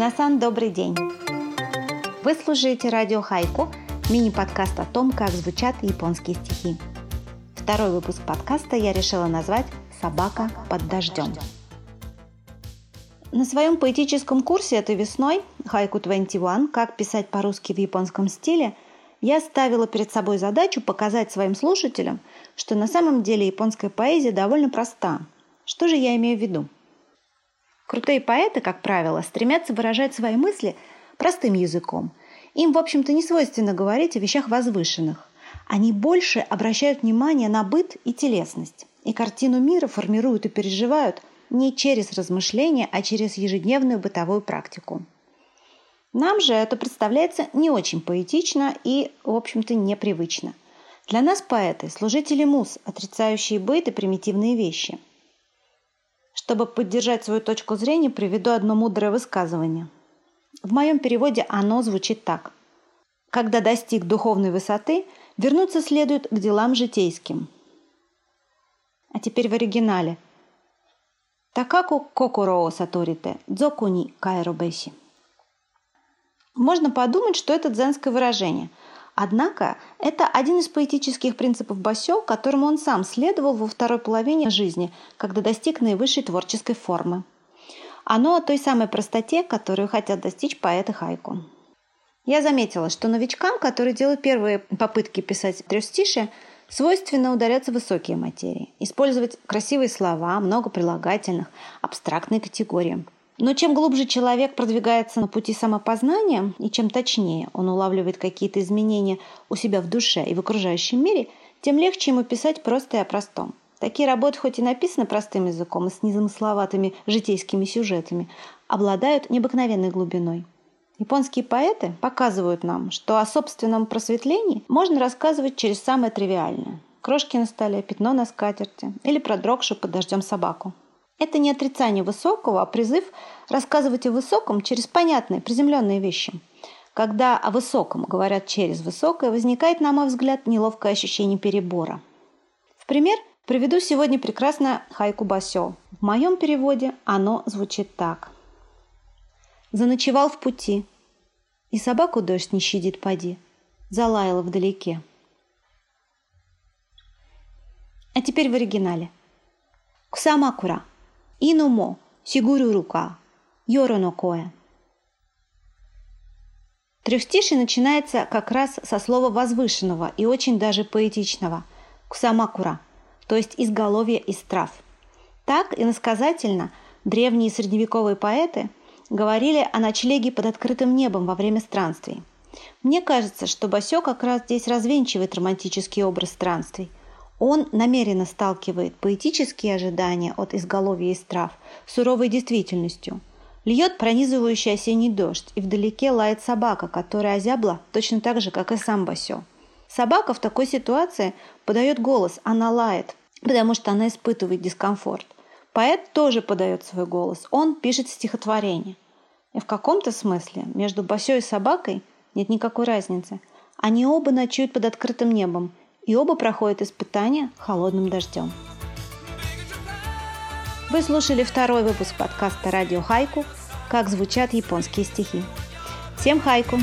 Минасан, добрый день! Вы слушаете радио Хайку, мини-подкаст о том, как звучат японские стихи. Второй выпуск подкаста я решила назвать «Собака под дождем». На своем поэтическом курсе этой весной Хайку 21 «Как писать по-русски в японском стиле» я ставила перед собой задачу показать своим слушателям, что на самом деле японская поэзия довольно проста. Что же я имею в виду? Крутые поэты, как правило, стремятся выражать свои мысли простым языком. Им, в общем-то, не свойственно говорить о вещах возвышенных. Они больше обращают внимание на быт и телесность. И картину мира формируют и переживают не через размышления, а через ежедневную бытовую практику. Нам же это представляется не очень поэтично и, в общем-то, непривычно. Для нас поэты – служители муз, отрицающие быт и примитивные вещи. Чтобы поддержать свою точку зрения, приведу одно мудрое высказывание. В моем переводе оно звучит так. Когда достиг духовной высоты, вернуться следует к делам житейским. А теперь в оригинале – Такаку кокуро саторите, дзоку ни кайробэси. Можно подумать, что это дзенское выражение. Однако это один из поэтических принципов Басё, которому он сам следовал во второй половине жизни, когда достиг наивысшей творческой формы. Оно о той самой простоте, которую хотят достичь поэты Хайку. Я заметила, что новичкам, которые делают первые попытки писать трехстишие, Свойственно ударяться в высокие материи, использовать красивые слова, много прилагательных, абстрактные категории. Но чем глубже человек продвигается на пути самопознания, и чем точнее он улавливает какие-то изменения у себя в душе и в окружающем мире, тем легче ему писать просто и о простом. Такие работы, хоть и написаны простым языком и с незамысловатыми житейскими сюжетами, обладают необыкновенной глубиной. Японские поэты показывают нам, что о собственном просветлении можно рассказывать через самое тривиальное. Крошки на столе, пятно на скатерти или продрогшую под дождем собаку. Это не отрицание высокого, а призыв рассказывать о высоком через понятные, приземленные вещи. Когда о высоком говорят через высокое, возникает, на мой взгляд, неловкое ощущение перебора. В пример приведу сегодня прекрасное хайку басё. В моем переводе оно звучит так. Заночевал в пути, и собаку дождь не щадит, поди. Залаяла вдалеке. А теперь в оригинале. Кусамакура. Инумо. Сигурю рука. Йороно кое. Трехстиший начинается как раз со слова возвышенного и очень даже поэтичного – кусамакура, то есть изголовье из трав. Так иносказательно древние средневековые поэты – говорили о ночлеге под открытым небом во время странствий. Мне кажется, что Басё как раз здесь развенчивает романтический образ странствий. Он намеренно сталкивает поэтические ожидания от изголовья и трав с суровой действительностью. Льет пронизывающий осенний дождь, и вдалеке лает собака, которая озябла точно так же, как и сам Басё. Собака в такой ситуации подает голос, она лает, потому что она испытывает дискомфорт. Поэт тоже подает свой голос, он пишет стихотворение. И в каком-то смысле между Басё и собакой нет никакой разницы. Они оба ночуют под открытым небом, и оба проходят испытания холодным дождем. Вы слушали второй выпуск подкаста «Радио Хайку. Как звучат японские стихи». Всем хайку!